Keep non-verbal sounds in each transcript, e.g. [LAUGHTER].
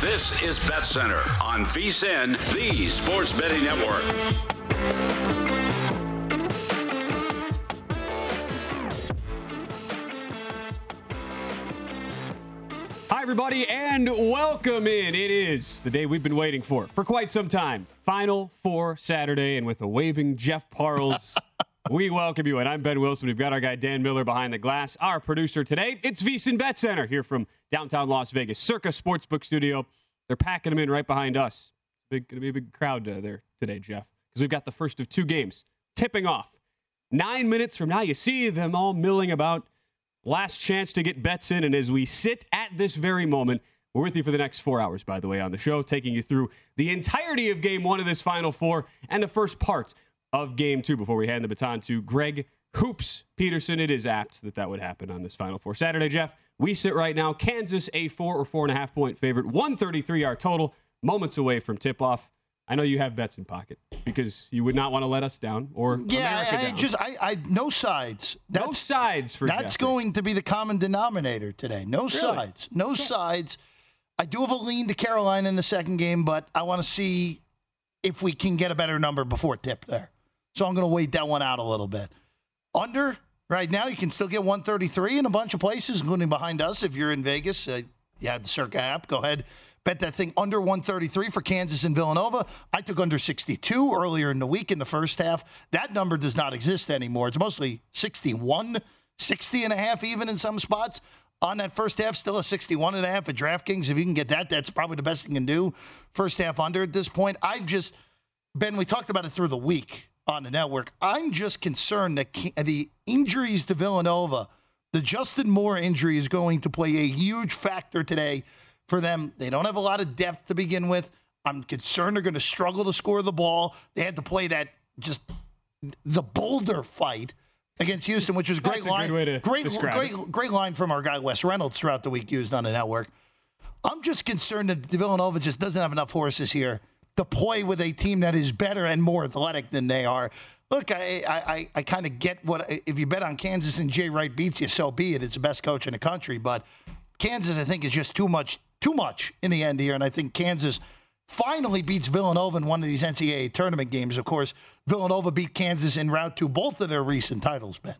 This is Bet Center on VSIN, the Sports Betting Network. Hi, everybody, and welcome in. It is the day we've been waiting for for quite some time. Final Four Saturday, and with a waving Jeff Parles, [LAUGHS] we welcome you. And I'm Ben Wilson. We've got our guy Dan Miller behind the glass. Our producer today, it's VSIN Bet Center here from downtown Las Vegas, Circa Sportsbook Studio. They're packing them in right behind us. Big, gonna be a big crowd uh, there today, Jeff, because we've got the first of two games tipping off. Nine minutes from now, you see them all milling about. Last chance to get bets in, and as we sit at this very moment, we're with you for the next four hours, by the way, on the show, taking you through the entirety of game one of this Final Four and the first part of game two before we hand the baton to Greg Hoops Peterson. It is apt that that would happen on this Final Four Saturday, Jeff. We sit right now, Kansas a four or four and a half point favorite, 133 our total, moments away from tip off. I know you have bets in pocket because you would not want to let us down or yeah. America I, down. just I, I no sides. That's, no sides for that's Jeffrey. going to be the common denominator today. No sides. No sides. I do have a lean to Carolina in the second game, but I want to see if we can get a better number before tip there. So I'm going to wait that one out a little bit. Under right now, you can still get 133 in a bunch of places, including behind us. If you're in Vegas, uh, you have the Circa app. Go ahead, bet that thing under 133 for Kansas and Villanova. I took under 62 earlier in the week in the first half. That number does not exist anymore. It's mostly 61, 60 and a half, even in some spots. On that first half, still a 61 and a half at DraftKings. If you can get that, that's probably the best you can do. First half under at this point. I've just, Ben, we talked about it through the week on the network. I'm just concerned that the injuries to Villanova, the Justin Moore injury is going to play a huge factor today for them. They don't have a lot of depth to begin with. I'm concerned they're going to struggle to score the ball. They had to play that just the boulder fight against Houston, which was great line. good way to great, great, it. great line from our guy Wes Reynolds throughout the week used on the network. I'm just concerned that Villanova just doesn't have enough horses here to play with a team that is better and more athletic than they are. Look, I I, I kind of get what if you bet on Kansas and Jay Wright beats you, so be it. It's the best coach in the country, but Kansas, I think, is just too much too much in the end here, and I think Kansas finally beats Villanova in one of these NCAA tournament games. Of course, Villanova beat Kansas in route to both of their recent titles. Ben,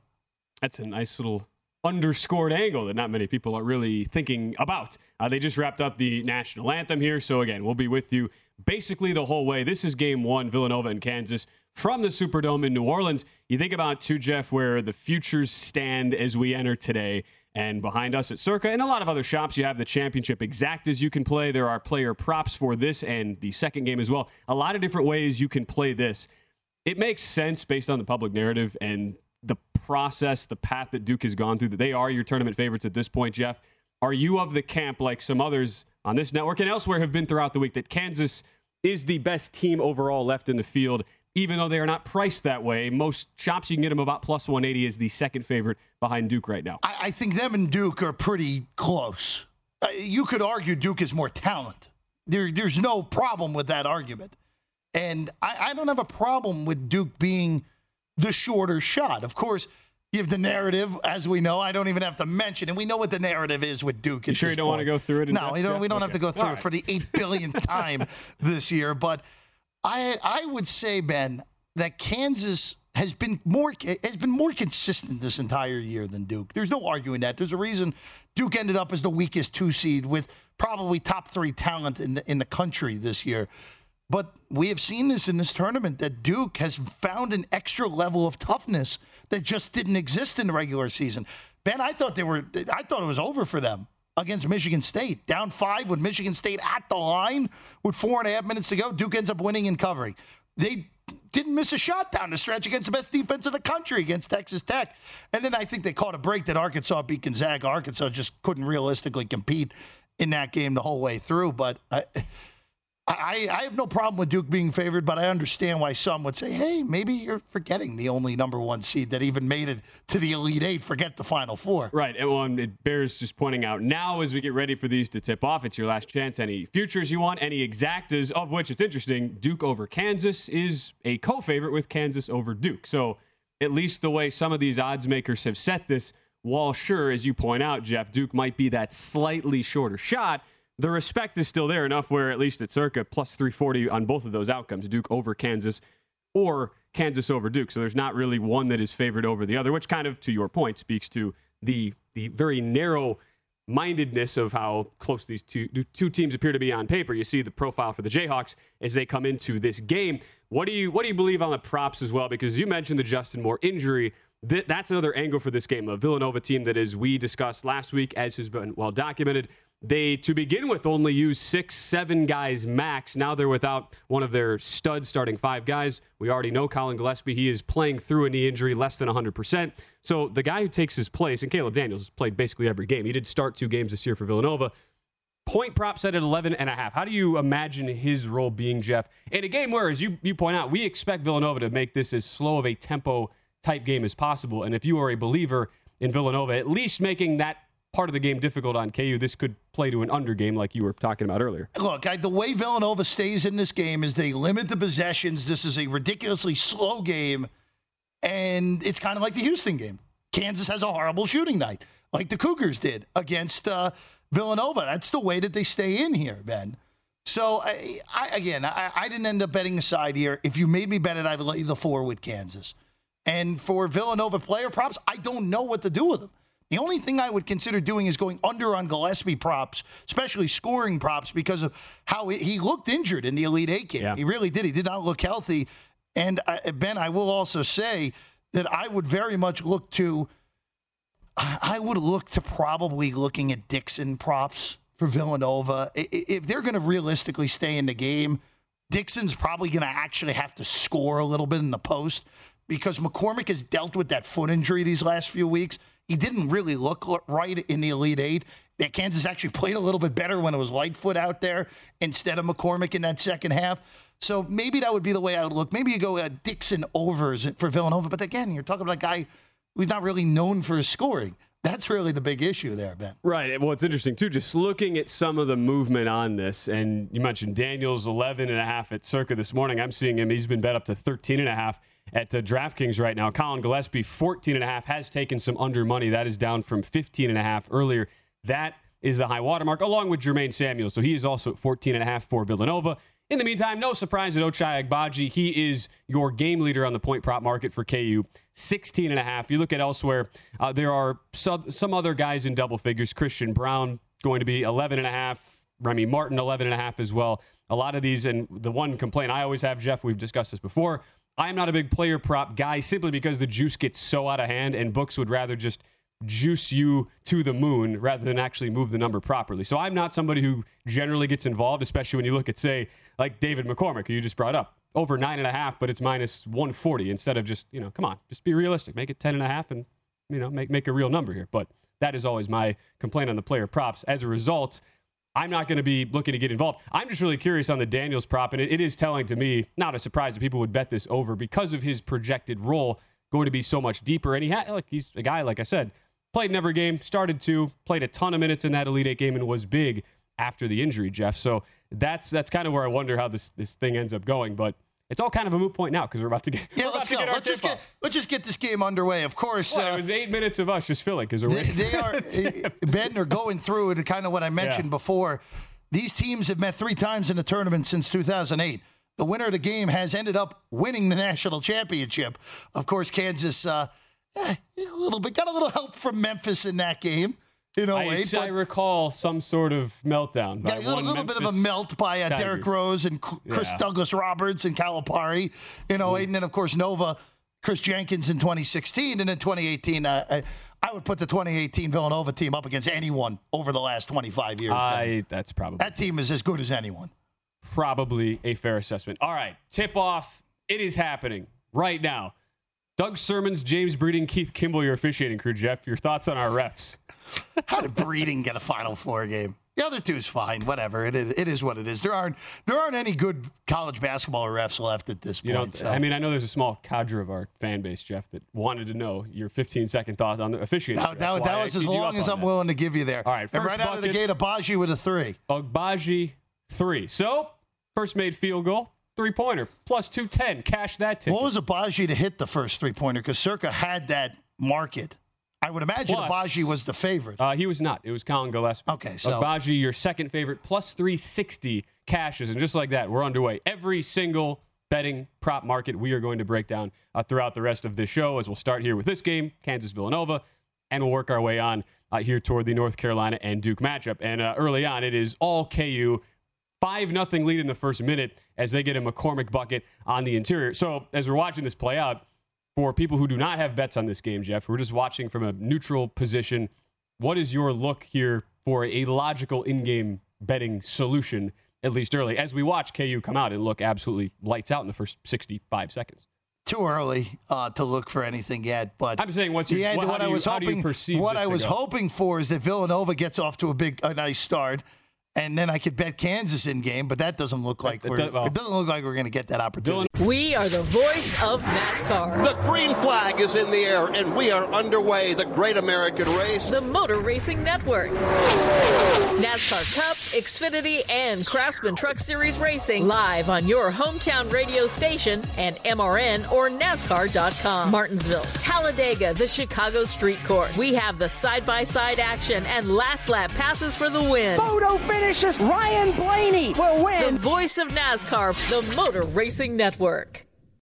That's a nice little underscored angle that not many people are really thinking about. Uh, they just wrapped up the national anthem here. So, again, we'll be with you basically the whole way. This is game one, Villanova and Kansas from the Superdome in New Orleans. You think about, too, Jeff, where the futures stand as we enter today. And behind us at Circa and a lot of other shops, you have the championship exact as you can play. There are player props for this and the second game as well. A lot of different ways you can play this. It makes sense based on the public narrative and the process, the path that Duke has gone through, that they are your tournament favorites at this point, Jeff. Are you of the camp, like some others on this network and elsewhere have been throughout the week, that Kansas is the best team overall left in the field, even though they are not priced that way? Most shops you can get them about plus 180 is the second favorite behind Duke right now. I, I think them and Duke are pretty close. Uh, you could argue Duke is more talent. There, there's no problem with that argument. And I, I don't have a problem with Duke being the shorter shot. Of course, you have the narrative, as we know. I don't even have to mention it. We know what the narrative is with Duke. You sure you don't want to go through it? No, we don't. We don't have to go through it for the eight billionth [LAUGHS] time this year. But I, I would say, Ben, that Kansas has been more has been more consistent this entire year than Duke. There's no arguing that. There's a reason Duke ended up as the weakest two seed with probably top three talent in the in the country this year. But we have seen this in this tournament that Duke has found an extra level of toughness that just didn't exist in the regular season. Ben, I thought they were I thought it was over for them against Michigan State. Down five with Michigan State at the line with four and a half minutes to go. Duke ends up winning and covering. They didn't miss a shot down the stretch against the best defense in the country against Texas Tech. And then I think they caught a break that Arkansas beat Gonzaga. Arkansas just couldn't realistically compete in that game the whole way through. But I, I, I have no problem with Duke being favored, but I understand why some would say, hey, maybe you're forgetting the only number one seed that even made it to the Elite Eight. Forget the Final Four. Right. Well, it bears just pointing out now as we get ready for these to tip off, it's your last chance. Any futures you want, any exactas, of which it's interesting, Duke over Kansas is a co favorite with Kansas over Duke. So at least the way some of these odds makers have set this, while sure, as you point out, Jeff, Duke might be that slightly shorter shot the respect is still there enough where at least at circa plus 340 on both of those outcomes, Duke over Kansas or Kansas over Duke. So there's not really one that is favored over the other, which kind of, to your point, speaks to the the very narrow mindedness of how close these two two teams appear to be on paper. You see the profile for the Jayhawks as they come into this game. What do you what do you believe on the props as well? Because you mentioned the Justin Moore injury. that's another angle for this game. A Villanova team that, as we discussed last week, as has been well documented, they, to begin with, only used six, seven guys max. Now they're without one of their stud starting five guys. We already know Collin Gillespie. He is playing through a knee injury, less than 100%. So the guy who takes his place, and Caleb Daniels has played basically every game. He did start two games this year for Villanova. Point prop set at 11 and a half. How do you imagine his role being, Jeff? In a game where, as you, you point out, we expect Villanova to make this as slow of a tempo type game as possible. And if you are a believer in Villanova, at least making that part of the game difficult on KU, this could play to an under game like you were talking about earlier. Look, I, the way Villanova stays in this game is they limit the possessions. This is a ridiculously slow game, and it's kind of like the Houston game. Kansas has a horrible shooting night, like the Cougars did against uh, Villanova. That's the way that they stay in here, Ben. So, I, I again, I, didn't end up betting the side here. If you made me bet it, I'd lay the four with Kansas. And for Villanova player props, I don't know what to do with them. The only thing I would consider doing is going under on Gillespie props, especially scoring props, because of how he looked injured in the Elite Eight game. Yeah. He really did. He did not look healthy. And uh, Ben, I will also say that I would very much look to. I would look to probably looking at Dixon props for Villanova. If they're going to realistically stay in the game, Dixon's probably going to actually have to score a little bit in the post because McCormick has dealt with that foot injury these last few weeks. He didn't really look right in the Elite Eight. Kansas actually [LAUGHS] played a little bit better when it was Lightfoot out there instead of McCormick in that second half. So maybe that would be the way I would look. Maybe you go uh, Dixon overs for Villanova. But again, you're talking about a guy who's not really known for his scoring. That's really the big issue there, Ben. Right. Well, it's interesting, too, just looking at some of the movement on this. And you mentioned Daniels 11 and a half at Circa this morning. I'm seeing him. He's been bet up to 13 and a half at uh, DraftKings right now. Collin Gillespie, 14 and a half, has taken some under money. That is down from 15 and a half earlier. That is the high watermark, along with Jermaine Samuel. So he is also at 14 and a half for Villanova. In the meantime, no surprise at Ochai Agbaji. He is your game leader on the point prop market for KU, 16 and a half. You look at elsewhere, uh, there are some, some other guys in double figures. Christian Braun going to be 11 and a half. Remy Martin, 11 and a half as well. A lot of these, and the one complaint I always have, Jeff, we've discussed this before. I'm not a big player prop guy simply because the juice gets so out of hand, and books would rather just juice you to the moon rather than actually move the number properly. So I'm not somebody who generally gets involved, especially when you look at, say, like David McCormick, who you just brought up. Over nine and a half, but it's minus 140 instead of just, you know, come on, just be realistic. Make it 10 and a half and, you know, make, make a real number here. But that is always my complaint on the player props. As a result, I'm not going to be looking to get involved. I'm just really curious on the Daniels prop, and it, it is telling to me, not a surprise that people would bet this over because of his projected role going to be so much deeper. And he had, like, he's a guy, like I said, played in every game, started two, played a ton of minutes in that Elite Eight game, and was big after the injury, Jeff. So that's that's kind of where I wonder how this this thing ends up going. But it's all kind of a moot point now because we're about to get. Yeah, let's go. Let's just get let's just get this game underway. Of course, well, uh, it was eight minutes of us just filling because they, they are Ben are going through it. Kind of what I mentioned yeah. before. These teams have met three times in the tournament since 2008. the winner of the game has ended up winning the national championship. Of course, Kansas uh, eh, a little bit got a little help from Memphis in that game. You know, I, I recall some sort of meltdown. Yeah, a little, little bit of a melt by uh, Derrick Rose and Chris yeah. Douglas Roberts and Calipari. You know, mm. and then of course Nova, Kris Jenkins in 2016, and in 2018. Uh, I, I would put the 2018 Villanova team up against anyone over the last 25 years. I, that's probably that team is as good as anyone. Probably a fair assessment. All right, tip off. It is happening right now. Doug Sirmons, James Breeding, Keith Kimble, your officiating crew. Jeff, your thoughts on our refs? How did Breeding get a Final Four game? The other two's fine. Whatever. It is. It is what it is. There aren't. There aren't any good college basketball refs left at this you point. So. I mean, I know there's a small cadre of our fan base, Jeff, that wanted to know your 15 second thoughts on the officiating. That, that, that was as long as I'm that. willing to give you there. All right. and right bucket, out of the gate, Agbaji with a three. Agbaji three. So first made field goal three pointer plus 210. Cash that ticket. What was Agbaji to hit the first three pointer? Because Circa had that market. I would imagine plus, Agbaji was the favorite. Uh, he was not. It was Collin Gillespie. Okay, so Agbaji, your second favorite, plus 360 cashes. And just like that, we're underway. Every single betting prop market we are going to break down uh, throughout the rest of this show as we'll start here with this game, Kansas Villanova, and we'll work our way on uh, here toward the North Carolina and Duke matchup. And uh, early on, it is all KU 5 nothing lead in the first minute as they get a McCormick bucket on the interior. So, as we're watching this play out, for people who do not have bets on this game, Jeff, we're just watching from a neutral position. What is your look here for a logical in game betting solution, at least early, as we watch KU come out and look absolutely lights out in the first 65 seconds? Too early uh, to look for anything yet, but I'm saying what's your, what, what I was hoping, what I was hoping for is that Villanova gets off to a big, a nice start and then I could bet Kansas in game, but that doesn't look like we're, well, it doesn't look like we're going to get that opportunity. We are the voice of NASCAR. The green flag is in the air, and we are underway. The Great American Race, the Motor Racing Network, NASCAR Cup, Xfinity, and Craftsman Truck Series Racing live on your hometown radio station and MRN or NASCAR.com. Martinsville, Talladega, the Chicago Street Course. We have the side-by-side action and last lap passes for the win. Photo finish finishes, Ryan Blaney will win. The voice of NASCAR, the Motor Racing Network.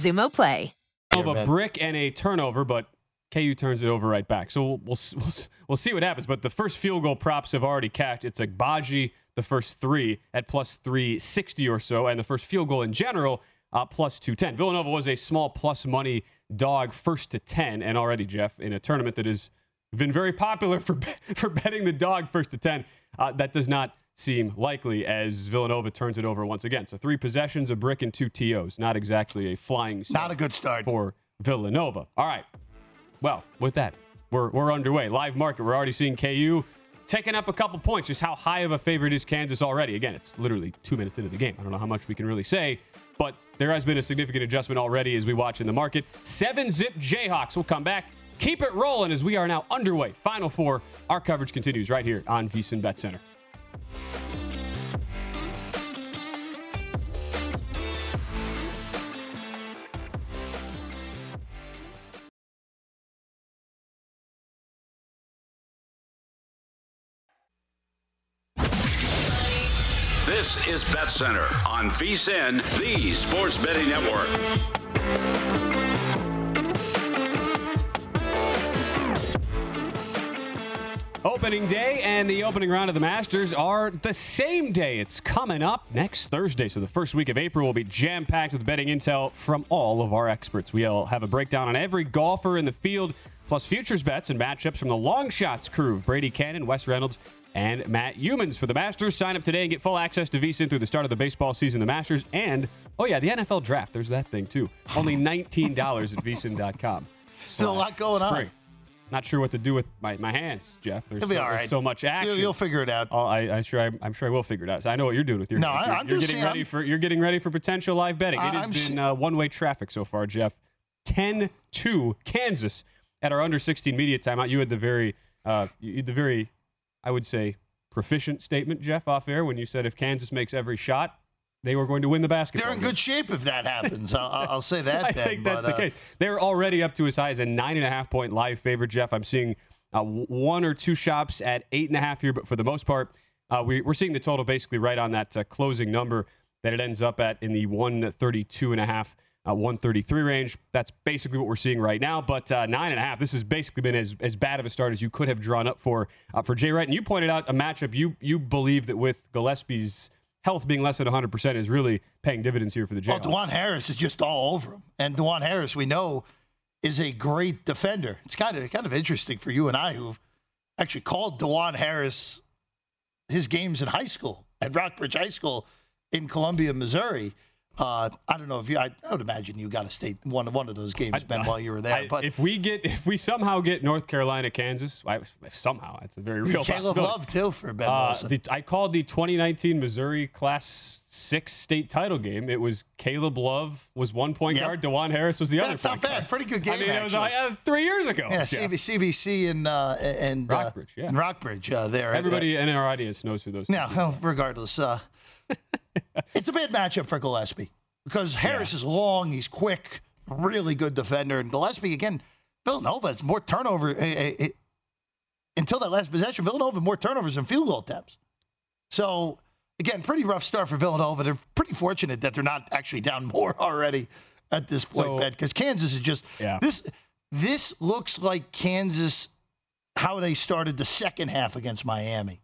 Xumo Play. Of a brick and a turnover, but KU turns it over right back. So we'll, we'll, we'll, see what happens. But the first field goal props have already cashed. It's like Baji, the first three at plus 360 or so, and the first field goal in general, uh, plus 210. Villanova was a small plus money dog first to 10, and already, Jeff, in a tournament that has been very popular for, [LAUGHS] for betting the dog first to 10, uh, that does not seem likely as Villanova turns it over once again. So three possessions, a brick, and two TOs. Not exactly a flying start. Not a good start for Villanova. All right. Well, with that, we're, we're underway. Live market. We're already seeing KU taking up a couple points. Just how high of a favorite is Kansas already? Again, it's literally two minutes into the game. I don't know how much we can really say, but there has been a significant adjustment already as we watch in the market. Seven zip Jayhawks will come back. Keep it rolling as we are now underway. Final four. Our coverage continues right here on VSIN Bet Center. Is Bet Center on VSIN, the Sports Betting Network. Opening day and the opening round of the Masters are the same day. It's coming up next Thursday. So the first week of April will be jam packed with betting intel from all of our experts. We'll have a breakdown on every golfer in the field, plus futures bets and matchups from the long shots crew Brady Cannon, Wes Reynolds, and Matt Youmans for the Masters. Sign up today and get full access to VSIN through the start of the baseball season, the Masters, and, oh yeah, the NFL draft. There's that thing too. Only [LAUGHS] $19 at VSIN.com. Still a lot going spring. on. not sure what to do with my, my hands, Jeff. There's, so, all there's so much action. You'll, you'll figure it out. Oh, I, I sure I, I'm sure I will figure it out. I know what you're doing with your No, hands. I- You're, I'm you're just getting saying- ready for you're getting ready for potential live betting. It has I'm been uh, one-way traffic so far, Jeff. 10-2 Kansas at our under 16 media timeout. You had the very uh, you had the very I would say proficient statement, Jeff, off air when you said if Kansas makes every shot, they were going to win the basketball. They're in game. good shape if that happens. I'll, I'll say [LAUGHS] that. I Ben, think that's but, the uh, case. They're already up to as high as a nine and a half point live favorite, Jeff. I'm seeing uh, one or two shops at eight and a half here, but for the most part, uh, we, we're seeing the total basically right on that uh, closing number that it ends up at in the 132 and a half. Uh, 133 range. That's basically what we're seeing right now. But uh, nine and a half. This has basically been as, as bad of a start as you could have drawn up for uh, for Jay Wright. And you pointed out a matchup. You you believe that with Gillespie's health being less than 100 percent is really paying dividends here for the Jay. Well. Dajuan Harris is just all over him, and Dajuan Harris, we know, is a great defender. It's kind of kind of interesting for you and I, who've actually called Dajuan Harris his games in high school at Rockbridge High School in Columbia, Missouri. Uh, I don't know if you. I, I would imagine you got to state one one of those games, Ben, while you were there. I- but if we get if we somehow get North Carolina, Kansas, I, somehow it's a very real Caleb. Love too for Ben Uh, Wilson. the, I called the 2019 Missouri Class Six state title game. It was Caleb Love was one point Yep. guard, Dajuan Harris was the Yeah, other. it's not bad. guard. Pretty good game, I mean, it was actually. uh, three years ago. yeah. CB, CBC and uh, and uh, Rockbridge, yeah. and Rockbridge uh, there. Everybody in our audience knows who those. Now, well, [LAUGHS] regardless, uh, it's a bad matchup for Gillespie because Harris is long, he's quick, really good defender, and Gillespie again. Villanova has more turnover. eh, eh, eh, until that last possession, Villanova more turnovers than field goal attempts. So again, pretty rough start for Villanova. They're pretty fortunate that they're not actually down [LAUGHS] more already at this point, So- because Kansas is just Yeah. this. This looks like Kansas how they started the second half against Miami,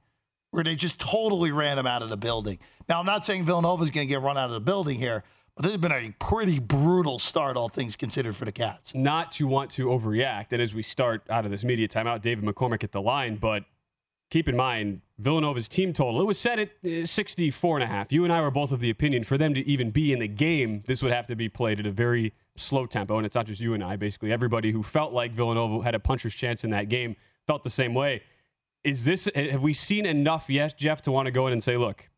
where they just totally ran them out of the building. Now, I'm not saying Villanova's going to get run out of the building here, but this has been a pretty brutal start, all things considered, for the Cats. not to want to overreact. And as we start out of this media timeout, David McCormick at the line, but keep in mind Villanova's team total. It was set at uh, 64 and a half. You and I were both of the opinion for them to even be in the game, this would have to be played at a very slow tempo. And it's not just you and I. Basically, everybody who felt like Villanova had a puncher's chance in that game felt the same way. Is this have we seen enough yet, Jeff, to want to go in and say, look,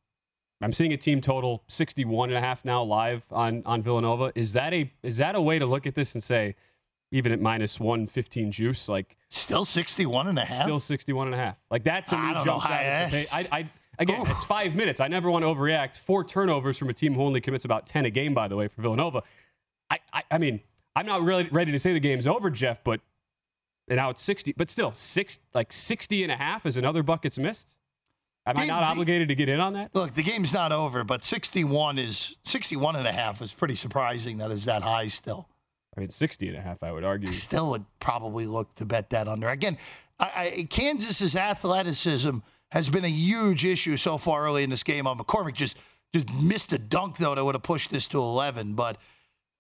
I'm seeing a team total 61 and a half now live on on Villanova. Is that a is that a way to look at this and say even at minus 115 juice like Still 61 and a half? still 61 and a half. Like that to I me jumps out. I, I again, Oof. it's 5 minutes. I never want to overreact. Four turnovers from a team who only commits about 10 a game by the way for Villanova. I I, I mean, I'm not really ready to say the game's over, Jeff, but and now it's 60, but still, six like 60 and a half is another bucket's missed. Am I Game- not the- obligated to get in on that? Look, the game's not over, but 61 is 61 and a half is pretty surprising that is that high still. I mean, 60 and a half, I would argue. I still would probably look to bet that under. Again, I, I, Kansas's athleticism has been a huge issue so far early in this game. On McCormick just just missed a dunk though that would have pushed this to 11. But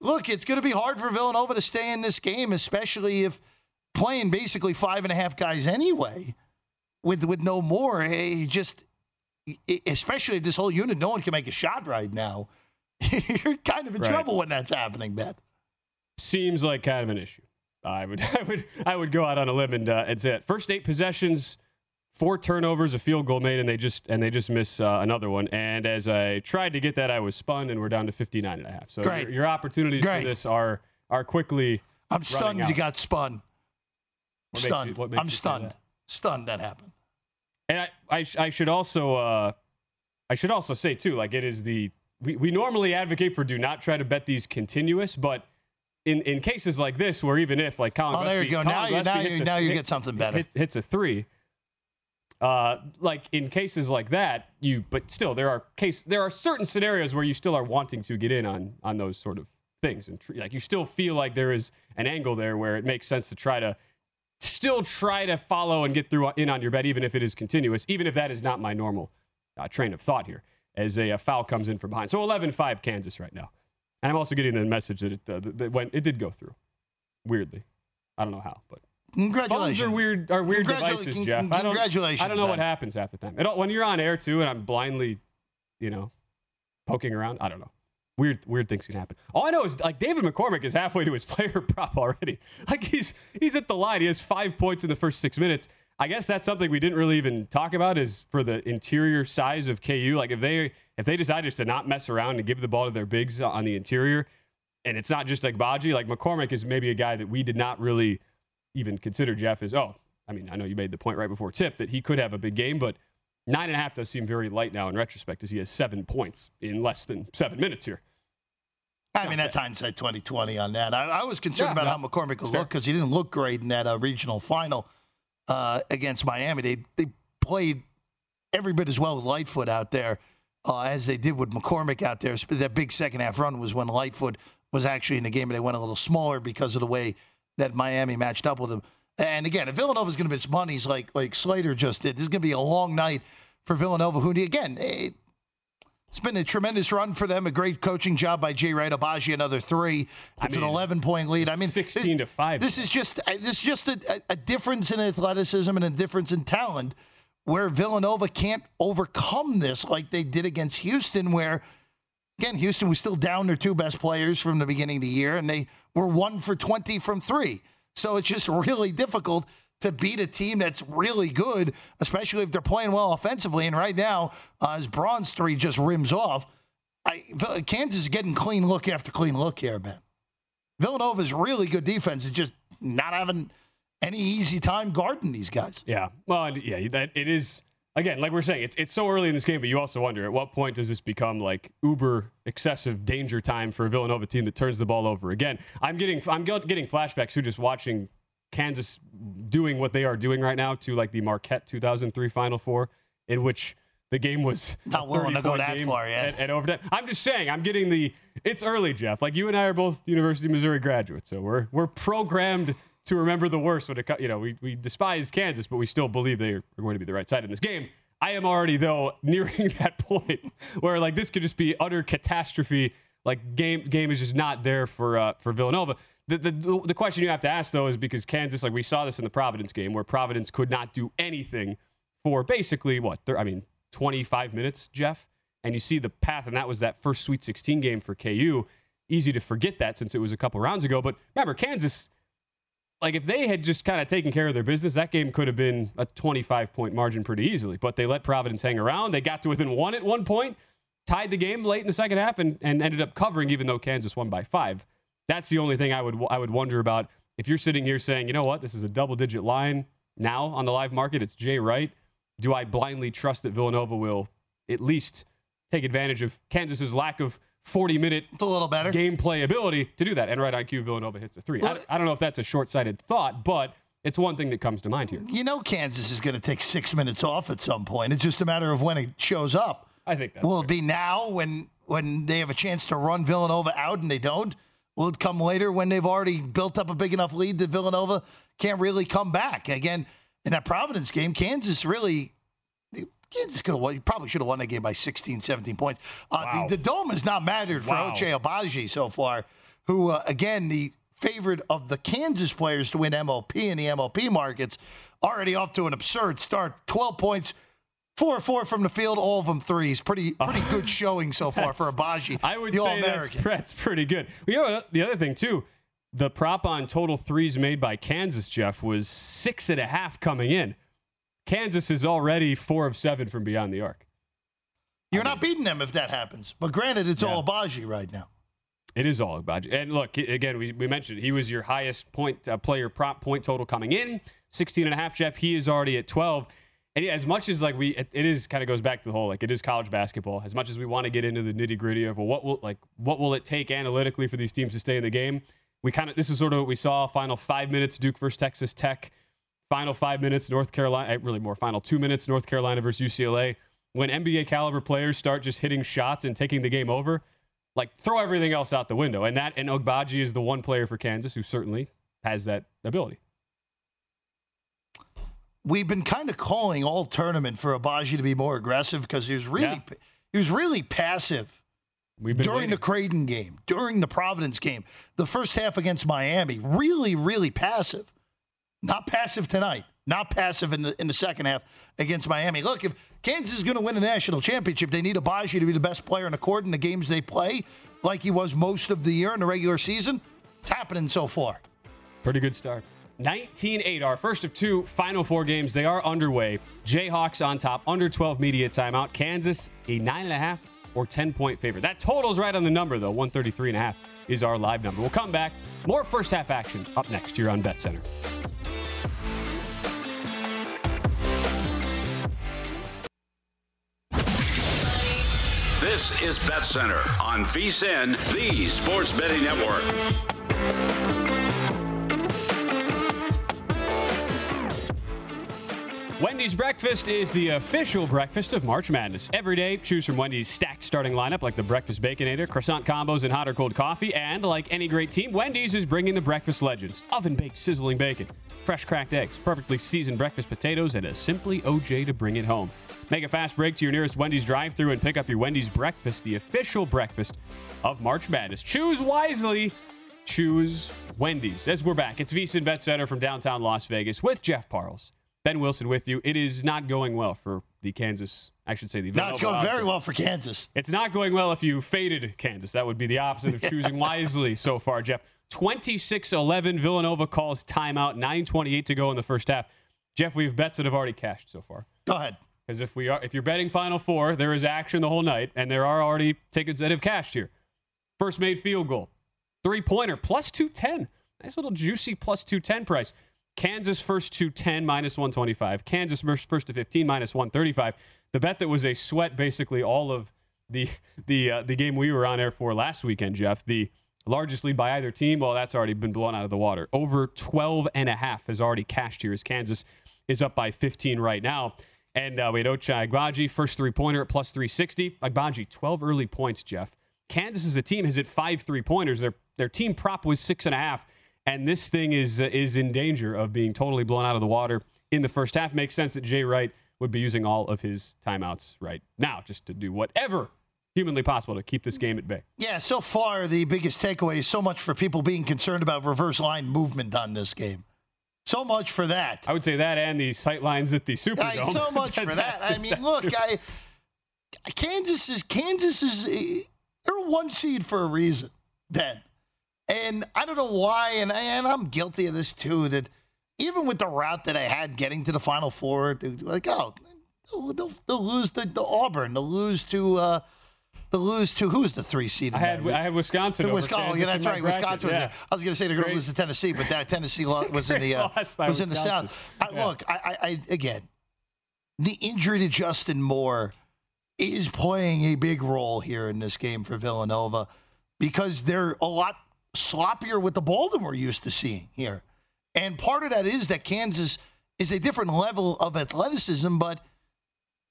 look, it's going to be hard for Villanova to stay in this game, especially if playing basically five and a half guys anyway, with with no more. Hey, just e- especially if this whole unit, no one can make a shot right now. [LAUGHS] You're kind of in Right. trouble when that's happening, Ben. seems like kind of an issue. I would, [LAUGHS] I would, I would go out on a limb and, uh, and say it. First eight possessions, four turnovers, a field goal made, and they just and they just miss uh, another one. And as I tried to get that, I was spun, and we're down to 59 and a half. So your, your opportunities Great. for this are are quickly. I'm stunned you got spun. What makes you- I'm stunned. that? Stunned that happened. And I, I, sh- I should also, uh, I should also say too, like it is the we, we normally advocate for do not try to bet these continuous, but in, in cases like this, where even if like Collin, Oh, there you go. Collin Now you- now hits you- a- now you hit- get something better. hit- hits a three. Uh, like in cases like that, you but still there are case there are certain scenarios where you still are wanting to get in on on those sort of things and tr- like you still feel like there is an angle there where it makes sense to try to still try to follow and get through in on your bet even if it is continuous even if that is not my normal uh, train of thought here as a, a foul comes in from behind so 11-5 kansas right now and i'm also getting the message that it uh, that went it did go through weirdly i don't know how but Congratulations. Phones are weird. Are weird devices, con- Jeff. I don't, congratulations, I don't know what happens half the time. All- when you're on air too, and I'm blindly, you know, poking around. I don't know. Weird weird things can happen. All I know is like David McCormick is halfway to his [LAUGHS] player prop already. Like he's he's at the line. He has five points in the first six minutes. I guess that's something we didn't really even talk about is for the interior size of KU. Like if they if they decide just to not mess around and give the ball to their bigs on the interior, and it's not just like Baji, like McCormick is maybe a guy that we did not really even consider Jeff as oh, I mean, I know you made the point right before tip that he could have a big game, but nine and a half does seem very light now in retrospect as he has seven points in less than seven minutes here. I mean, that's hindsight 2020 on that. I, I was concerned Yeah, about no, how McCormick would fair. look because he didn't look great in that uh, regional final uh, against Miami. They they played every bit as well with Lightfoot out there uh, as they did with McCormick out there. That big second half run was when Lightfoot was actually in the game, and they went a little smaller because of the way that Miami matched up with them. And again, if Villanova's going to miss monies like like Slater just did, this is going to be a long night for Villanova. Who again, eh, it's been a tremendous run for them. A great coaching job by Jay Wright. Agbaji another three. It's an mean, 11 point lead. I mean, 16 this, to five. This is just uh, this is just a, a, a difference in athleticism and a difference in talent where Villanova can't overcome this like they did against Houston, where again Houston was still down their two best players from the beginning of the year, and they were one for 20 from three. So it's just really difficult to beat a team that's really good, especially if they're playing well offensively. And right now, uh, as Braun's three just rims off, I, Kansas is getting clean look after clean look here, Ben. Villanova's really good defense is just not having any easy time guarding these guys. Yeah. Well, yeah, that it is again, like we're saying, it's it's so early in this game, but you also wonder at what point does this become like uber excessive danger time for a Villanova team that turns the ball over again? I'm getting I'm getting flashbacks to just watching Kansas doing what they are doing right now to like the Marquette 2003 Final Four, in which the game was Not willing to go that far yet. At, at overtime. I'm just saying, I'm getting the. It's early, Jeff. Like you and I are both University of Missouri graduates, so we're we're programmed to remember the worst when it. You know, we we despise Kansas, but we still believe they are going to be the right side in this game. I am already though nearing [LAUGHS] that point where like this could just be utter catastrophe. Like game game is just not there for uh, for Villanova. The, the the question you have to ask though is because Kansas, like we saw this in the Providence game, where Providence could not do anything for basically what? I mean, 25 minutes, Jeff. And you see the path, and that was that first Sweet 16 game for KU. Easy to forget that since it was a couple rounds ago. But remember, Kansas, like if they had just kind of taken care of their business, that game could have been a 25 point margin pretty easily. But they let Providence hang around. They got to within one at one point, tied the game late in the second half, and, and ended up covering, even though Kansas won by five. That's the only thing I would I would wonder about if you're sitting here saying, you know what, this is a double digit line now on the live market. It's Jay Wright. Do I blindly trust that Villanova will at least take advantage of Kansas's lack of 40 minute It's a little better. gameplay ability to do that? And right IQ Villanova hits a three. I, I don't know if that's a short sighted thought, but it's one thing that comes to mind here. You know, Kansas is going to take six minutes off at some point. It's just a matter of when it shows up. I think that's Will it be now when when they have a chance to run Villanova out and they don't? Will it come later when they've already built up a big enough lead that Villanova can't really come back? Again, in that Providence game, Kansas really. Kansas could have won. You probably should have won that game by 16, 17 points. Uh, Wow. the, the dome has not mattered for Wow. Ochai Agbaji so far, who, uh, again, the favorite of the Kansas players to win MLP in the MLP markets, already off to an absurd start. 12 points, four or four from the field, all of them threes. Pretty pretty good showing so far for Agbaji. I would the say that's, that's pretty good. The other thing, too, the prop on total threes made by Kansas, Jeff, was six and a half coming in. Kansas is already four of seven from beyond the arc. You're not beating them if that happens. But granted, it's Yeah. all Agbaji right now. It is all you. And look, again, we, we mentioned he was your highest point uh, player prop point total coming in, 16 and a half, Jeff. He is already at 12. And as much as like we, it, it is kind of goes back to the whole, like it is college basketball. As much as we want to get into the nitty gritty of, well, what will, like, what will it take analytically for these teams to stay in the game? We kind of, this is sort of what we saw final five minutes, Duke versus Texas Tech, final five minutes, North Carolina, eh, really more final two minutes, North Carolina versus UCLA. When NBA caliber players start just hitting shots and taking the game over, like throw everything else out the window. And that and Agbaji is the one player for Kansas who certainly has that ability. We've been kind of calling all tournament for Agbaji to be more aggressive because he was really Yeah. he was really passive during waiting. the Creighton game, during the Providence game, the first half against Miami. Really, really passive. Not passive tonight. not passive in the in the second half against Miami. Look, if Kansas is going to win a national championship, they need Agbaji to be the best player in the court in the games they play, like he was most of the year in the regular season. It's happening so far. Pretty good start. 19 8, our first of two final four games. They are underway. Jayhawks on top, under 12 media timeout. Kansas, a 9.5 or 10 point favorite. That total's right on the number, though. 133.5 is our live number. We'll come back. More first half action up next here on Bet Center. This is Bet Center on VSIN, the Sports Betting Network. Wendy's breakfast is the official breakfast of March Madness. Every day, choose from Wendy's stacked starting lineup like the Breakfast Baconator, croissant combos, and hot or cold coffee. And like any great team, Wendy's is bringing the breakfast legends oven baked sizzling bacon, fresh cracked eggs, perfectly seasoned breakfast potatoes, and a simply OJ to bring it home. Make a fast break to your nearest Wendy's drive through and pick up your Wendy's breakfast, the official breakfast of March Madness. Choose wisely. Choose Wendy's. As we're back, it's VSIN Bet Center from downtown Las Vegas with Jeff Parles. Ben Wilson with you. It is not going well for the Kansas. I should say the. No, it's going very well for Kansas. It's not going well if you faded Kansas. That would be the opposite of [LAUGHS] choosing wisely so far, Jeff. 26-11, Villanova calls timeout. 9:28 to go in the first half. Jeff, we have bets that have already cashed so far. Go ahead. Because if we are, if you're betting Final Four, there is action the whole night, and there are already tickets that have cashed here. First made field goal, three pointer plus 210. Nice little juicy plus 210 price. Kansas first to 10 minus 125. Kansas first to 15 minus 135. The bet that was a sweat basically all of the the uh, the game we were on air for last weekend, Jeff. The largest lead by either team, well, that's already been blown out of the water. Over 12 and a half has already cashed here as Kansas is up by 15 right now. And uh, we had Ochai Agbaji, first three pointer at plus 360. Agbaji, 12 early points, Jeff. Kansas as a team has hit five three pointers. Their their team prop was six and a half and this thing is uh, is in danger of being totally blown out of the water in the first half. Makes sense that Jay Wright would be using all of his timeouts right now just to do whatever humanly possible to keep this game at bay. Yeah, so far the biggest takeaway is so much for people being concerned about reverse line movement on this game. So much for that. I would say that and the sight lines at the Superdome. So [LAUGHS] much for that. I mean, look, I Kansas is Kansas is they're one seed for a reason. Then and I don't know why, and, and I'm guilty of this too, that even with the route that I had getting to the Final Four, like, oh, they'll, they'll lose to, to, Auburn. They'll lose to. Uh, They'll lose to who's the three seed? I had I had Wisconsin. Wisconsin. Yeah, that's right. Wisconsin. Was yeah. I was going to say they're going to lose to Tennessee, but that Tennessee was in the uh, [LAUGHS] was in the South. I, yeah. Look, I, I again, the injury to Justin Moore is playing a big role here in this game for Villanova because they're a lot sloppier with the ball than we're used to seeing here. And part of that is that Kansas is a different level of athleticism, but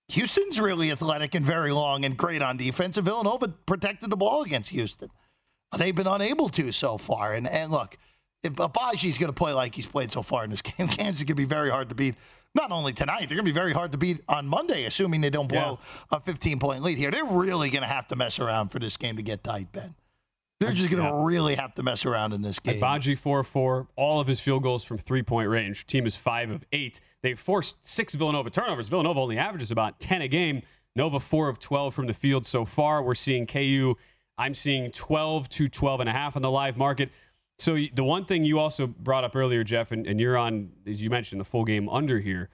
Houston's really athletic and very long and great on defense. And Villanova protected the ball against Houston. They've been unable to so far. And, and look, if Agbaji's going to play like he's played so far in this [LAUGHS] game, Kansas is going to be very hard to beat. Not only tonight, they're going to be very hard to beat on Monday, assuming they don't blow yeah. a 15 point lead here. They're really going to have to mess around for this game to get tight, Ben. They're just going to yeah. really have to mess around in this game. Baji 4 4, all of his field goals from three point range. Team is 5 of 8. They've forced six Villanova turnovers. Villanova only averages about 10 a game. Nova 4 of 12 from the field so far. We're seeing KU, I'm seeing 12 to 12 and a half on the live market. So the one thing you also brought up earlier, Jeff, and, and you're on, as you mentioned, the full game under here,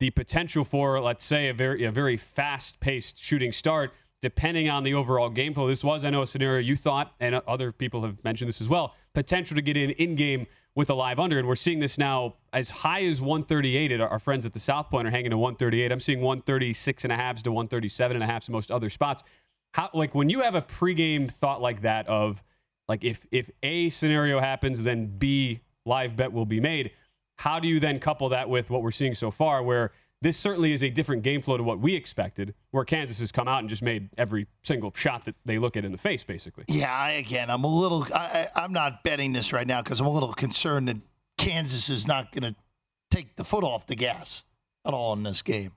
the potential for, let's say, a very, a very fast paced shooting start depending on the overall game flow. This was, I know, a scenario you thought, and other people have mentioned this as well, potential to get in in game with a live under. And we're seeing this now as high as 138. Our friends at the South Point are hanging to 138. I'm seeing 136 and a half to 137 and a half in most other spots. How, like when you have a pregame thought like that of like if if A scenario happens, then B live bet will be made. How do you then couple that with what we're seeing so far, where this certainly is a different game flow to what we expected, where Kansas has come out and just made every single shot that they look at in the face, basically. Yeah, I, again, I'm a little, I, I'm not betting this right now because I'm a little concerned that Kansas is not going to take the foot off the gas at all in this game.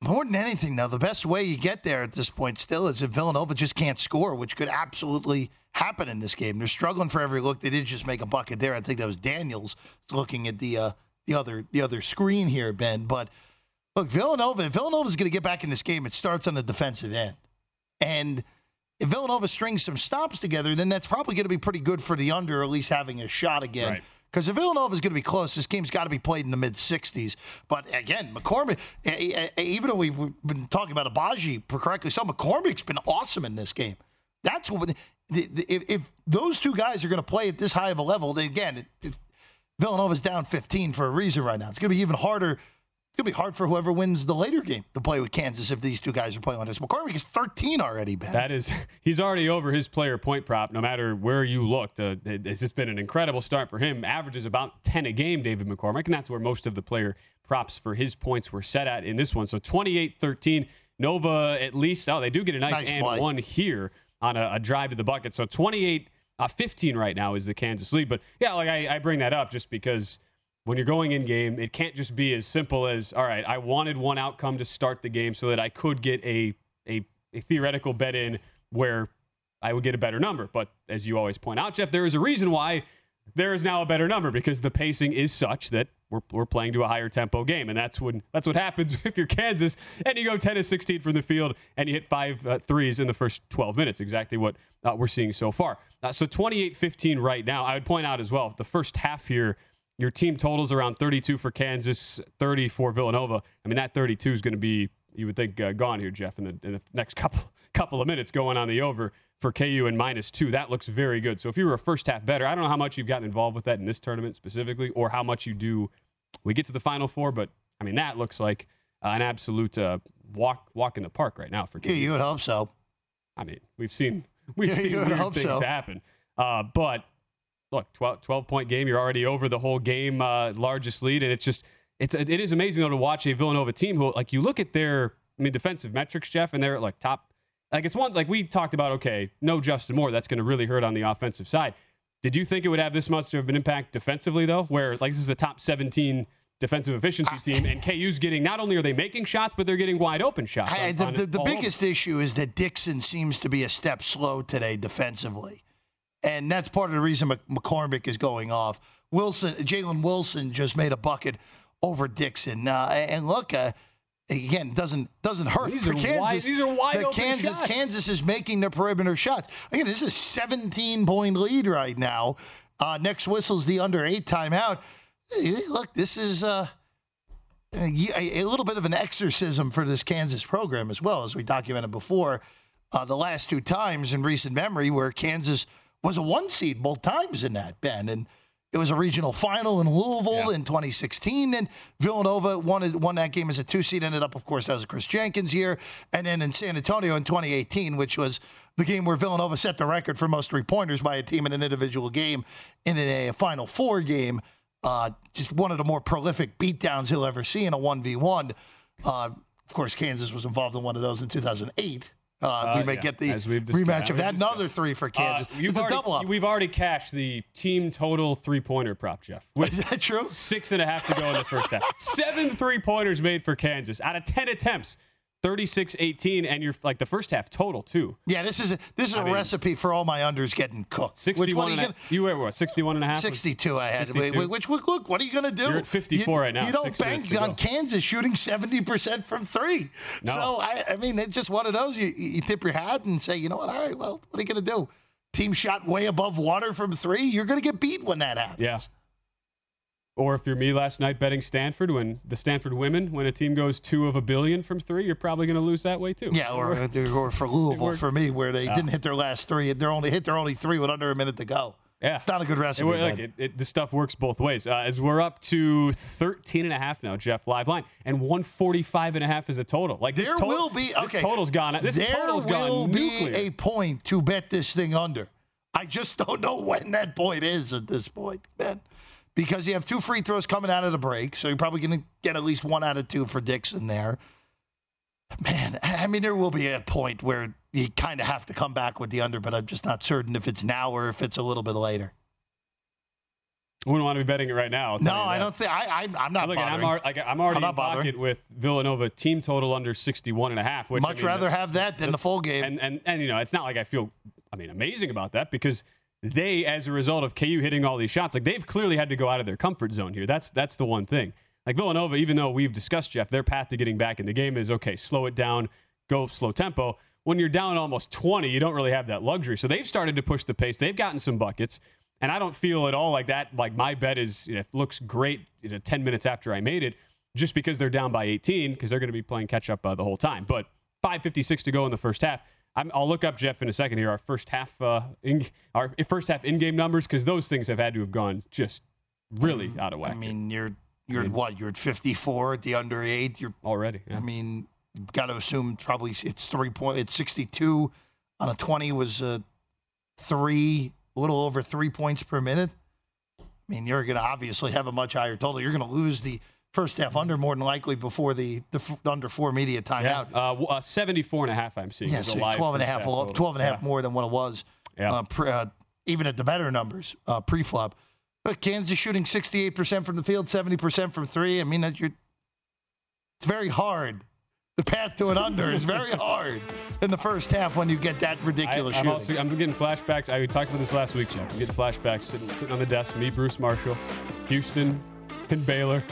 More than anything, though, the best way you get there at this point still is if Villanova just can't score, which could absolutely happen in this game. They're struggling for every look. They did just make a bucket there. I think that was Daniels looking at the uh, the other the other screen here, Ben. But look, Villanova. If Villanova's going to get back in this game, it starts on the defensive end, and if Villanova strings some stops together, then that's probably going to be pretty good for the under, at least having a shot again. Right. Because if Villanova is going to be close, this game's got to be played in the mid 60s. But again, McCormick, eh, eh, eh, even though we've been talking about Agbaji correctly, so McCormick's been awesome in this game. That's what, if, if those two guys are going to play at this high of a level, then again, it, Villanova's down 15 for a reason right now. It's going to be even harder. It's going to be hard for whoever wins the later game to play with Kansas if these two guys are playing on this. McCormick is 13 already, Ben. That is, [LAUGHS] he's already over his player point prop. No matter where you looked, uh, it's just been an incredible start for him. Averages about 10 a game, David McCormick, and that's where most of the player props for his points were set at in this one. So 28-13, Nova at least. Oh, they do get a nice, Nice and play. one here on a, a drive to the bucket. So 28 uh, 15 right now is the Kansas lead. But yeah, like I, I bring that up just because when you're going in game, it can't just be as simple as all right. I wanted one outcome to start the game so that I could get a a, a theoretical bet in where I would get a better number. But as you always point out, Jeff, there is a reason why there is now a better number because the pacing is such that we're, we're playing to a higher tempo game, and that's when that's what happens [LAUGHS] if you're Kansas and you go 10 to 16 from the field and you hit five uh, threes in the first 12 minutes. Exactly what uh, we're seeing so far. Uh, so 28-15 right now. I would point out as well the first half here. Your team totals around 32 for Kansas, 30 for Villanova. I mean that 32 is going to be you would think uh, gone here, Jeff, in the, in the next couple [LAUGHS] couple of minutes going on the over for KU and minus two. That looks very good. So if you were a first half bettor, I don't know how much you've gotten involved with that in this tournament specifically, or how much you do. We get to the final four, but I mean that looks like uh, an absolute uh, walk walk in the park right now for KU. Yeah, you would hope so. I mean, we've seen [LAUGHS] we've Yeah, seen weird things so. happen. Uh, but look, 12, 12 point game. You're already over the whole game, uh, largest lead, and it's just it's it is amazing though to watch a Villanova team who like you look at their I mean defensive metrics, Jeff, and they're like top. Like it's one like we talked about. Okay, no Justin Moore. That's going to really hurt on the offensive side. Did you think it would have this much of an impact defensively though? Where like this is a top 17 defensive efficiency team, and KU's getting not only are they making shots, but they're getting wide open shots. I, on- the on the, the all over. biggest issue is that Dixon seems to be a step slow today defensively. And that's part of the reason McCormack is going off. Wilson, Jalen Wilson just made a bucket over Dixon. Uh, and look, uh, again, doesn't doesn't hurt These for are wide- Kansas. these are wide open Kansas, shots. Kansas is making the perimeter shots. Again, this is a 17 point lead right now. Uh, next whistle's the under eight timeout. Look, this is. Uh, a, a little bit of an exorcism for this Kansas program as well, as we documented before. Uh, the last two times in recent memory where Kansas was a one seed both times in that, Ben. And it was a regional final in Louisville in 2016. And Villanova won, won that game as a two seed. Ended up, of course, that was a Kris Jenkins year. And then in San Antonio in 2018, which was the game where Villanova set the record for most three pointers by a team in an individual game in a Final Four game. Uh, just one of the more prolific beatdowns he'll ever see in a 1v1. Uh, of course, Kansas was involved in one of those in 2008. Uh, we may yeah, get the as we've discussed- rematch of that. Another three for Kansas. Uh, you've it's a double up. We've already cashed the team total three pointer prop, Jeff. [LAUGHS] Is that true? six and a half to go in the first half. [LAUGHS] Seven three pointers made for Kansas out of 10 attempts. 36 18, and you're like the first half total, too. Yeah, this is a, this is a mean- recipe for all my unders getting cooked. Which 61 one and you gonna, you were what, 61 and a half? 62 I had. 62? Wait, wait, which look, what are you going to do? You're at 54 you, right now, You don't bank on. Kansas shooting 70% from three. No. So, I, I mean, it's just one of those. You, you tip your hat and say, you know what? All right, well, what are you going to do? Team shot way above water from three. You're going to get beat when that happens. Yeah. Or if you're me last night betting Stanford, when the Stanford women, when a team goes two of a billion from three, you're probably going to lose that way too. Yeah, or, [LAUGHS] or for Louisville, for me, where they didn't hit their last three. They're only hit their only three with under a minute to go. Yeah. It's not a good recipe. look, man. it, it, the stuff works both ways. Uh, as we're up to 13 and a half now, Jeff, live line, and 145 and a half is a total. Like There total- will be this okay. total's gone. This there total's will gone be nuclear. a point to bet this thing under. I just don't know when that point is at this point, Ben, because you have two free throws coming out of the break, so you're probably going to get at least one out of two for Dixon there. Man, I mean, there will be a point where you kind of have to come back with the under, but I'm just not certain if it's now or if it's a little bit later. wouldn't want to be betting it right now. No, I don't think I, I I'm not. Look, I'm, al- like, I'm already I'm not in bothering. pocket with Villanova team total under 61 and a half. Which I Much mean, rather have that than the full game. And, and and you know, it's not like I feel, I mean, amazing about that because they, as a result of KU hitting all these shots, like they've clearly had to go out of their comfort zone here. That's that's the one thing. Like Villanova, even though we've discussed Jeff, their path to getting back in the game is okay, slow it down, go slow tempo. When you're down almost 20, you don't really have that luxury. So they've started to push the pace. They've gotten some buckets. And I don't feel at all like that. Like my bet is it looks great you know, 10 minutes after I made it, just because they're down by 18, because they're going to be playing catch up uh, the whole time. But 5:56 to go in the first half. I will look up Jeff in a second here. Our first half, uh, in, our first half in-game numbers, because those things have had to have gone just really out of whack. I mean, you're you're I mean, at what? You're at 54 at the under eight. You're already. Yeah. I mean, got to assume probably it's three point. It's 62 on a 20 was a three, a little over three points per minute. I mean, you're going to obviously have a much higher total. You're going to lose the first half under more than likely before the, the f- under four media timeout. Yeah, uh, uh, 74 and a half I'm seeing. Yeah, so 12 and a half, 12 and a half yeah. more than what it was. Yeah. Uh, pre, uh, even at the better numbers uh, pre-flop. But Kansas shooting 68% from the field, 70% from three. I mean, that you're, it's very hard. The path to an under is very [LAUGHS] hard in the first half when you get that ridiculous I, I'm, shooting. Also, I'm getting flashbacks. I talked about this last week, Jeff. I'm getting flashbacks sitting, sitting on the desk. Me, Bruce Marshall, Houston, and Baylor.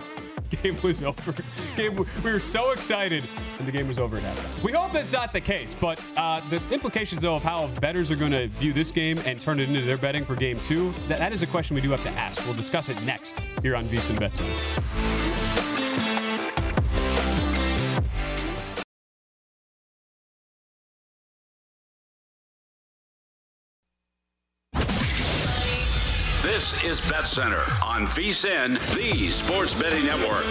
[LAUGHS] game was over. Game, we were so excited, and the game was over. We hope that's not the case, but uh, the implications, though, of how bettors are going to view this game and turn it into their betting for game two, that, that is a question we do have to ask. We'll discuss it next here on VSiN Bet is Bet Center on VSiN, the Sports Betting Network.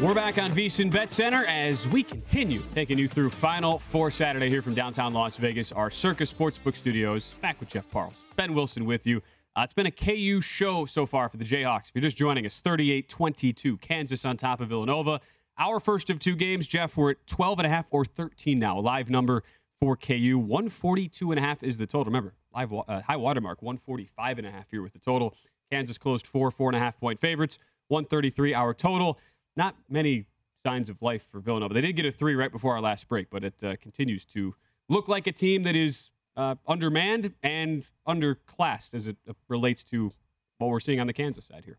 We're back on VSiN Bet Center as we continue taking you through Final Four Saturday here from downtown Las Vegas, our Circus Sportsbook Studios. Back with Jeff Parles, Ben Wilson with you. Uh, it's been a KU show so far for the Jayhawks. If you're just joining us, 38-22, Kansas on top of Villanova. Our first of two games, Jeff, we're at 12 and a half or 13 now. Live number for KU. 142 and a half is the total. Remember, live uh, high watermark, 145 and a half here with the total. Kansas closed four, four and a half point favorites. 133 our total. Not many signs of life for Villanova. They did get a three right before our last break, but it uh, continues to look like a team that is uh, undermanned and underclassed as it uh, relates to what we're seeing on the Kansas side here.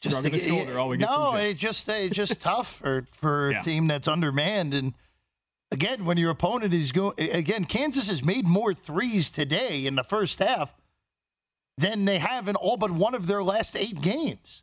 Just to, shoulder, all we get no, it's just it's just [LAUGHS] tough for for yeah. a team that's undermanned. And again, when your opponent is going again, Kansas has made more threes today in the first half than they have in all but one of their last eight games.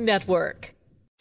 Network.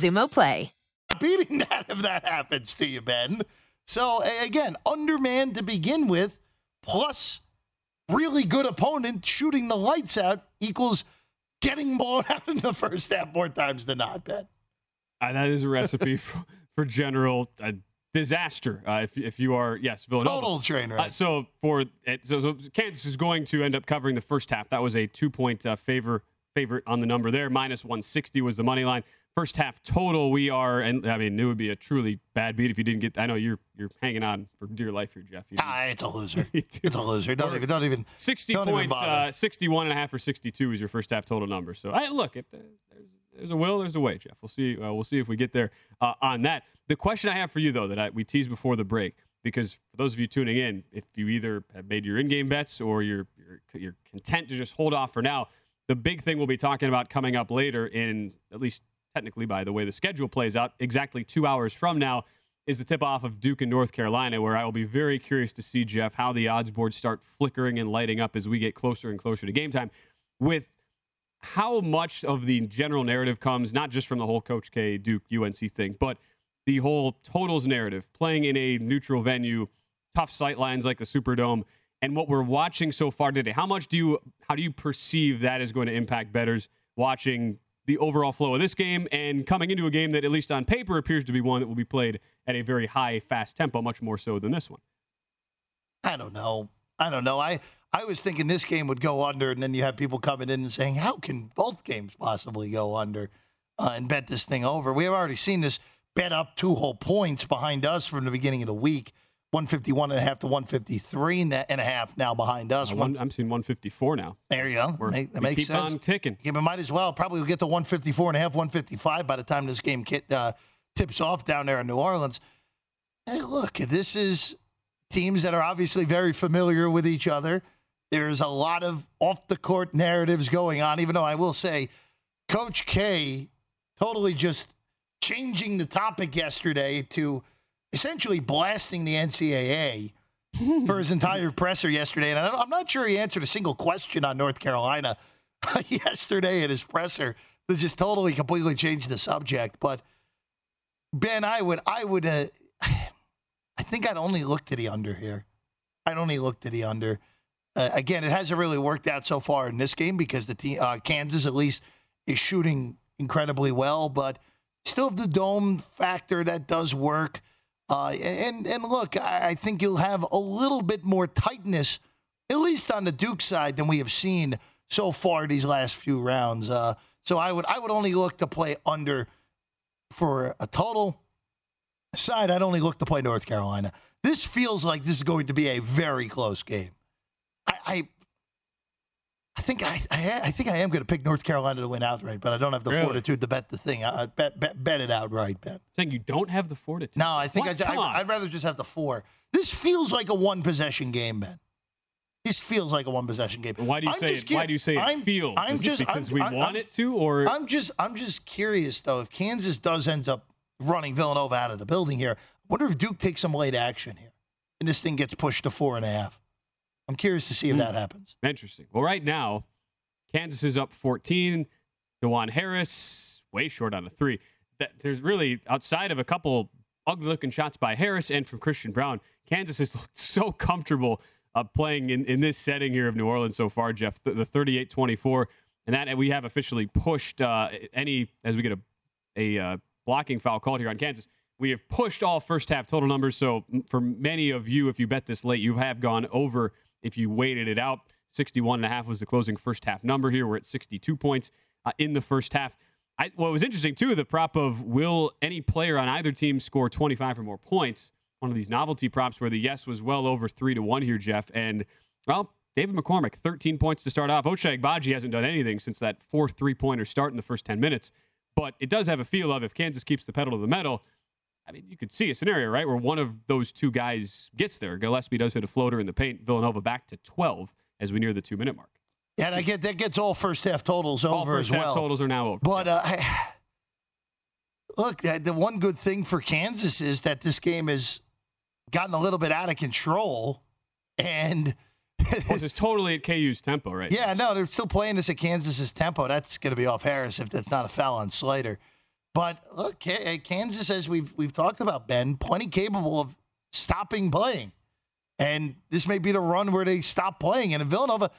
Xumo Play. [LAUGHS] Beating that if that happens to you, Ben. So again, undermanned to begin with, plus really good opponent shooting the lights out equals getting blown [LAUGHS] out in the first half more times than not, Ben. Uh, that is a recipe [LAUGHS] for, for general uh, disaster. Uh, if, if you are yes, Villanova. Total train wreck. Uh, so for so, so, Kansas is going to end up covering the first half. That was a two point uh, favor favorite on the number there. Minus 160 was the money line. First half total, we are, and I mean, it would be a truly bad beat if you didn't get. I know you're you're hanging on for dear life here, Jeff. ah, it's a loser. [LAUGHS] it's a loser. Don't even don't even 60 don't points. Even uh, 61 and a half or 62 is your first half total number. So I look if there's, there's a will, there's a way, Jeff. We'll see. Uh, we'll see if we get there uh, on that. The question I have for you though that I, we teased before the break, because for those of you tuning in, if you either have made your in-game bets or you're, you're you're content to just hold off for now, the big thing we'll be talking about coming up later in at least technically by the way the schedule plays out, exactly two hours from now is the tip off of Duke and North Carolina, where I will be very curious to see, Jeff, how the odds boards start flickering and lighting up as we get closer and closer to game time. With how much of the general narrative comes not just from the whole Coach K Duke UNC thing, but the whole totals narrative, playing in a neutral venue, tough sight lines like the Superdome, and what we're watching so far today. How much do you how do you perceive that is going to impact bettors watching the overall flow of this game and coming into a game that at least on paper appears to be one that will be played at a very high fast tempo, much more so than this one? I don't know. I don't know. I I was thinking this game would go under, and then you have people coming in and saying, "How can both games possibly go under?" Uh, and bet this thing over. We have already seen this bet up two whole points behind us from the beginning of the week. 151 and a half to 153 and a half now behind us. Uh, one, I'm seeing 154 now. There you go. We're, Make, that we makes keep sense. on ticking. Yeah, but might as well. Probably get to 154 and a half, 155 by the time this game kit, uh, tips off down there in New Orleans. Hey, look, this is teams that are obviously very familiar with each other. There's a lot of off the court narratives going on, even though I will say Coach K totally just changing the topic yesterday to essentially blasting the NCAA [LAUGHS] for his entire presser yesterday. And I'm not sure he answered a single question on North Carolina [LAUGHS] yesterday at his presser to just totally, completely changed the subject. But Ben, I would, I would, uh, [SIGHS] I think I'd only look to the under here. I'd only look to the under. Uh, again, it hasn't really worked out so far in this game because the team, uh, Kansas at least is shooting incredibly well, but still have the dome factor that does work. Uh, and and look, I think you'll have a little bit more tightness, at least on the Duke side, than we have seen so far these last few rounds. Uh, so I would I would only look to play under for a total side. I'd only look to play North Carolina. This feels like this is going to be a very close game. I, I I think I, I, I think I am going to pick North Carolina to win outright, but I don't have the Really? fortitude to bet the thing. I, bet, bet bet it outright, Ben. Saying you don't have the fortitude. No, I think What? I, I, would rather just have the four. This feels like a one possession game, Ben. This feels like a one possession game. Why do you I'm say it, why do you say it I'm, feels? I'm Is it just because I'm, we want it to, or I'm just I'm just curious though. If Kansas does end up running Villanova out of the building here, I wonder if Duke takes some late action here, and this thing gets pushed to four and a half. I'm curious to see if Hmm. that happens. Interesting. Well, right now, Kansas is up 14. Dajuan Harris, way short on a three. That, there's really, outside of a couple ugly looking shots by Harris and from Christian Braun, Kansas has [LAUGHS] looked so comfortable uh, playing in, in this setting here of New Orleans so far, Jeff. The, the 38 24. And that we have officially pushed uh, any, as we get a, a uh, blocking foul called here on Kansas. We have pushed all first half total numbers. So for many of you, if you bet this late, you have gone over if you weighted it out. 61 and a half was the closing first half number here. We're at 62 points uh, in the first half. I, what was interesting too, the prop of will any player on either team score 25 or more points? One of these novelty props where the yes was well over three to one here, Jeff. And well, David McCormack, 13 points to start off. Ochai Agbaji hasn't done anything since that four three pointer start in the first 10 minutes. But it does have a feel of if Kansas keeps the pedal to the metal, I mean, you could see a scenario, right, where one of those two guys gets there. Gillespie does hit a floater in the paint. Villanova back to 12 as we near the two minute mark. Yeah, and I get that gets all first half totals All over first as half well. totals are now over. But uh, [SIGHS] look, uh, the one good thing for Kansas is that this game has gotten a little bit out of control, and Which is totally at KU's tempo, right? yeah, no, they're still playing this at Kansas's tempo. That's going to be off Harris if that's not a foul on Slater. But look, uh, Kansas, as we've we've talked about, Ben, plenty capable of stopping playing, and this may be the run where they stop playing. And in Villanova,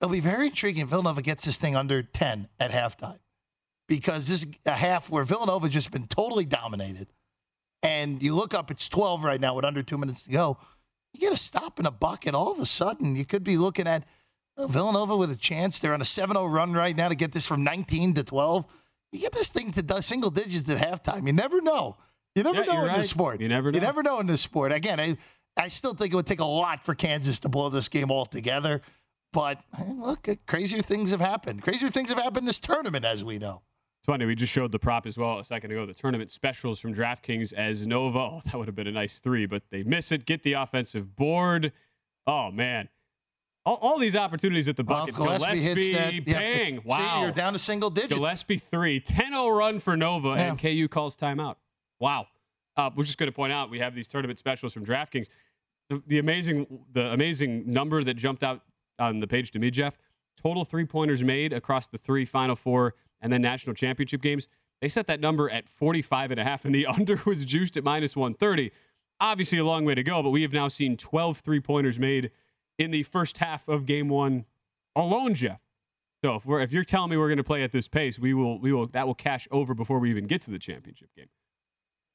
it'll be very intriguing. if Villanova gets this thing under ten at halftime, because this is a half where Villanova just been totally dominated, and you look up, it's twelve right now with under two minutes to go. You get a stop in a bucket, all of a sudden you could be looking at uh, Villanova with a chance. They're on a 7-0 run right now to get this from 19 to 12. You get this thing to single digits at halftime. You never know. You never Yeah, know in right. this sport. You never You know. never know in this sport. Again, I, I still think it would take a lot for Kansas to blow this game altogether. But look, uh, crazier things have happened. Crazier things have happened this tournament, as we know. It's funny. We just showed the prop as well a second ago. The tournament specials from DraftKings as Nova. Oh, that would have been a nice three, but they miss it. Get the offensive board. Oh man, All, all these opportunities at the bucket. if Gillespie hits that, yeah. bang! See, Wow. you're down to single digits. Gillespie three, 10-0 run for Nova, and KU calls timeout. Wow. Uh, we're just going to point out we have these tournament specials from DraftKings. The, the amazing, the amazing number that jumped out on the page to me, Jeff. Total three pointers made across the three Final Four and then national championship games. They set that number at 45 and a half, and the [LAUGHS] under was juiced at minus 130. Obviously, a long way to go, but we have now seen 12 three pointers made in the first half of game one alone, Jeff. So if we're if you're telling me we're going to play at this pace, we will we will that will cash over before we even get to the championship game.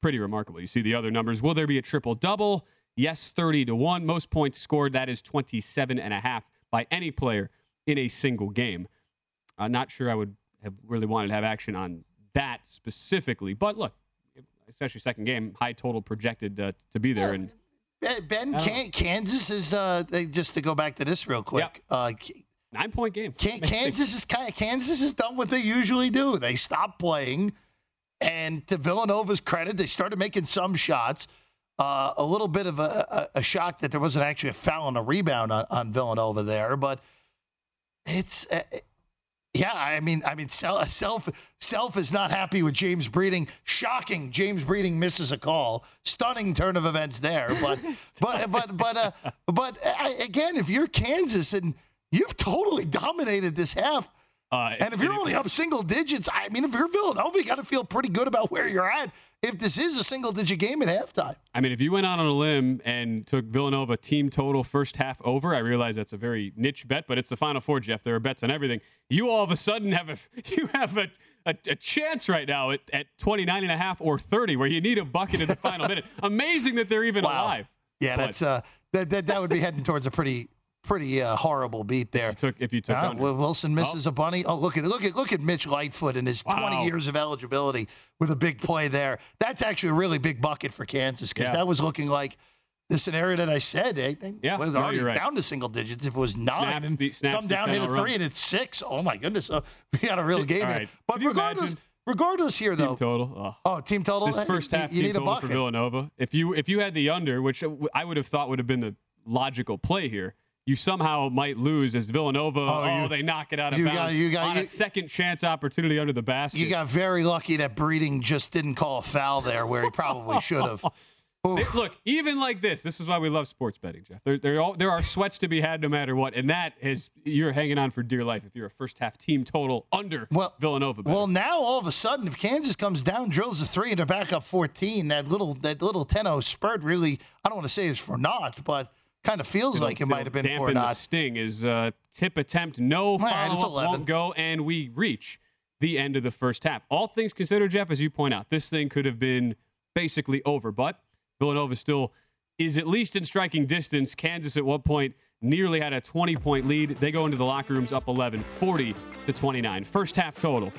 Pretty remarkable. You see the other numbers. Will there be a triple double? Yes, 30 to 1. Most points scored that is 27 and a half by any player in a single game. I'm not sure I would have really wanted to have action on that specifically, but look, especially second game, high total projected uh, to be there and Ben, ben I don't Can- Kansas is uh, just to go back to this real quick. Uh, nine point game. Can- Kansas is kind of, Kansas has done what they usually do. They stop playing, and to Villanova's credit, they started making some shots. Uh, a little bit of a, a, a shock that there wasn't actually a foul and a rebound on, on Villanova there, but it's uh, yeah. I mean, I mean, self self self is not happy with James Breeding. Shocking, James Breeding misses a call. Stunning turn of events there, but [LAUGHS] but but but uh, but uh, again, if you're Kansas and you've totally dominated this half. Uh, and if you're only up single digits, I mean, if you're Villanova, you got to feel pretty good about where you're at. If this is a single digit game at halftime, I mean, if you went out on a limb and took Villanova team total first half over, I realize that's a very niche bet, but it's the Final Four, Jeff. There are bets on everything. You all of a sudden have a [LAUGHS] you have a, a, a chance right now at, at 29 and a half or 30 where you need a bucket in the final [LAUGHS] minute. Amazing that they're even alive. yeah, But- that's uh, that, that that would be heading towards a pretty pretty uh, horrible beat there. took if you took Uh. Wilson misses a bunny. Oh, look at look at look at Mitch Lightfoot and his Wow. 20 years of eligibility with a big play there. That's actually a really big bucket for Kansas because Yeah. that was looking like the scenario that I said. I think Yeah, was already you're right. down to single digits. If it was not, come down hit a 10-0 run. three and it's six. Oh my goodness! So [LAUGHS] we got a real game All here. But regardless, imagine? regardless here team though. total. Oh. Oh, team total. This first you- half you team need a total bucket. for Villanova. If you if you had the under, which I would have thought would have been the logical play here, you somehow might lose as Villanova. Oh, you- oh, they knock it out of you bounds got- you got- on you- a second chance opportunity under the basket. You got very lucky that Breeding just didn't call a foul there where he probably should have. [LAUGHS] They- look, even like this, this is why we love sports betting, Jeff. There, there, all, there are sweats to be had no matter what, and that is you're hanging on for dear life if you're a first half team total under well, Villanova. betting. Well, now all of a sudden, if Kansas comes down, drills a three, and they're back up 14, that little that little 10-0 spurt really, I don't want to say is for naught, but kind of feels It'll- like it might have been it'll for dampen the naught. sting is uh, tip attempt, no right, follow 11. won't go, and we reach the end of the first half. All things considered, Jeff, as you point out, this thing could have been basically over, but Villanova still is at least in striking distance. Kansas at one point nearly had a 20 point lead. They go into the locker rooms up 11, 40 to 29. First half total.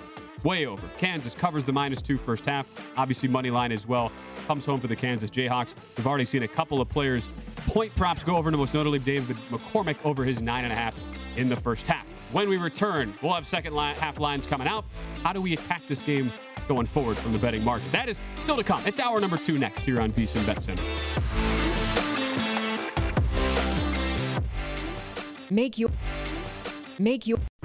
Way over. Kansas covers the minus two first half. Obviously, money line as well. Comes home for the Kansas Jayhawks. We've already seen a couple of players point props go over to most notably David McCormack over his nine and a half in the first half. When we return, we'll have second half lines coming out. How do we attack this game going forward from the betting market? That is still to come. It's hour number two next here on VSiN Bet Center. Make your make your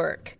work.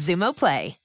Xumo Play.